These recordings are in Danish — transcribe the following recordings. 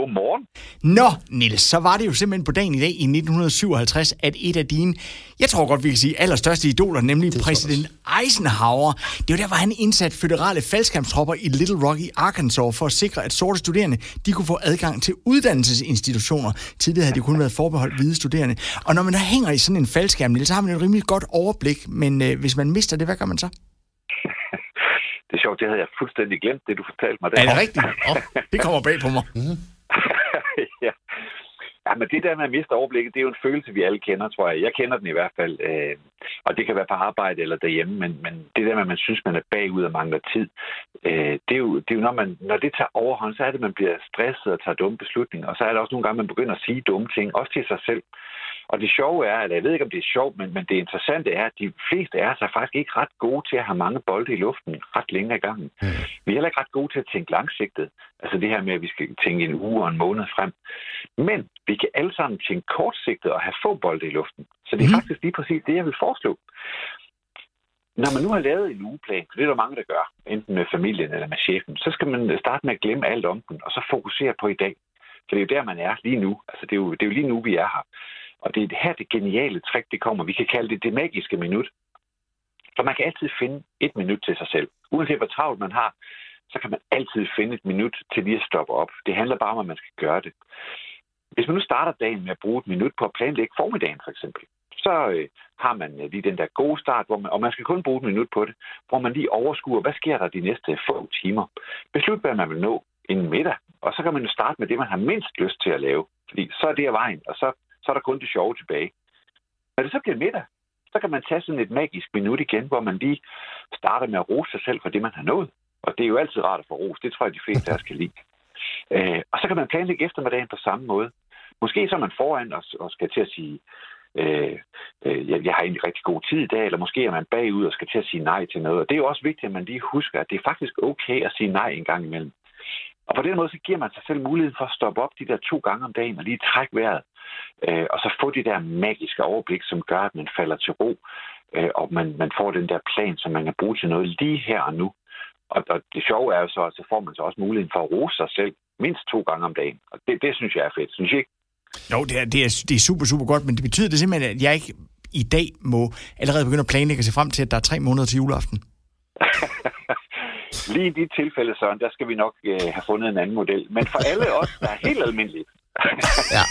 Godmorgen. Nå, Nils, så var det jo simpelthen på dagen i dag i 1957, at et af dine, jeg tror godt, vi kan sige, allerstørste idoler, nemlig præsident Eisenhower, det var der, hvor han indsat føderale faldskærmstropper i Little Rock i Arkansas for at sikre, at sorte studerende de kunne få adgang til uddannelsesinstitutioner. Tidligere havde det kun været forbeholdt hvide studerende. Og når man der hænger i sådan en faldskærm, Nils, så har man et rimelig godt overblik, men øh, hvis man mister det, hvad gør man så? Det er sjovt, det havde jeg fuldstændig glemt, det du fortalte mig. Er det rigtigt? Oh, det kommer bag på mig. Mm-hmm men det der med at miste overblikket, det er jo en følelse, vi alle kender, tror jeg. Jeg kender den i hvert fald. Øh, og det kan være på arbejde eller derhjemme, men, men det der med, at man synes, man er bagud og mangler tid, øh, det, er jo, det er jo, når, man, når det tager overhånd, så er det, at man bliver stresset og tager dumme beslutninger. Og så er det også nogle gange, man begynder at sige dumme ting, også til sig selv. Og det sjove er, eller jeg ved ikke, om det er sjovt, men, men det interessante er, at de fleste af os er faktisk ikke ret gode til at have mange bolde i luften ret længe ad gangen. Mm. Vi er heller ikke ret gode til at tænke langsigtet. Altså det her med, at vi skal tænke en uge og en måned frem. Men vi kan alle sammen tænke kortsigtet og have få bolde i luften. Så det er mm. faktisk lige præcis det, jeg vil foreslå. Når man nu har lavet en ugeplan, for det er der mange, der gør, enten med familien eller med chefen, så skal man starte med at glemme alt om den, og så fokusere på i dag. For det er jo der, man er lige nu. Altså, det er jo, det er jo lige nu, vi er her. Og det er her, det geniale trick, det kommer. Vi kan kalde det det magiske minut. For man kan altid finde et minut til sig selv. Uanset hvor travlt man har, så kan man altid finde et minut til lige at stoppe op. Det handler bare om, at man skal gøre det. Hvis man nu starter dagen med at bruge et minut på at planlægge formiddagen, for eksempel, så øh, har man øh, lige den der gode start, hvor man, og man skal kun bruge et minut på det, hvor man lige overskuer, hvad sker der de næste få timer. Beslut, hvad man vil nå inden middag, og så kan man jo starte med det, man har mindst lyst til at lave. Fordi så er det af vejen, og så så er der kun det sjove tilbage. Når det så bliver middag, så kan man tage sådan et magisk minut igen, hvor man lige starter med at rose sig selv for det, man har nået. Og det er jo altid rart at få ros. Det tror jeg, de fleste af os kan lide. Øh, og så kan man planlægge eftermiddagen på samme måde. Måske så er man foran og, og skal til at sige, øh, øh, jeg, jeg har egentlig rigtig god tid i dag, eller måske er man bagud og skal til at sige nej til noget. Og det er jo også vigtigt, at man lige husker, at det er faktisk okay at sige nej en gang imellem. Og på den måde, så giver man sig selv muligheden for at stoppe op de der to gange om dagen og lige trække vejret. Øh, og så få det der magiske overblik, som gør, at man falder til ro, øh, og man, man får den der plan, som man kan bruge til noget lige her og nu. Og, og det sjove er jo så, at så får man så også muligheden for at rose sig selv mindst to gange om dagen. Og det, det synes jeg er fedt, synes jeg ikke? Jo, det er, det, er, det er super, super godt, men det betyder det simpelthen, at jeg ikke i dag må allerede begynde at planlægge sig frem til, at der er tre måneder til juleaften? Lige i de tilfælde, Søren, der skal vi nok øh, have fundet en anden model. Men for alle os, der er helt almindeligt, ja.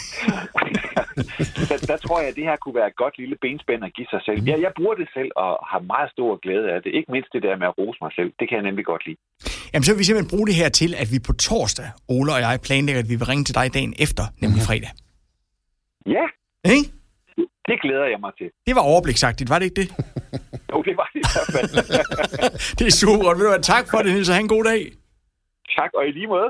der, der tror jeg, at det her kunne være et godt lille benspænd at give sig selv. Jeg, jeg bruger det selv og har meget stor glæde af det. Ikke mindst det der med at rose mig selv. Det kan jeg nemlig godt lide. Jamen, så vil vi simpelthen bruge det her til, at vi på torsdag, Ole og jeg, planlægger, at vi vil ringe til dig dagen efter, nemlig fredag. Ja. Ikke? Det glæder jeg mig til. Det var overbliksagtigt, var det ikke det? jo, det var hvert fald. det er super godt. Tak for det, Niels, og have en god dag. Tak, og i lige måde.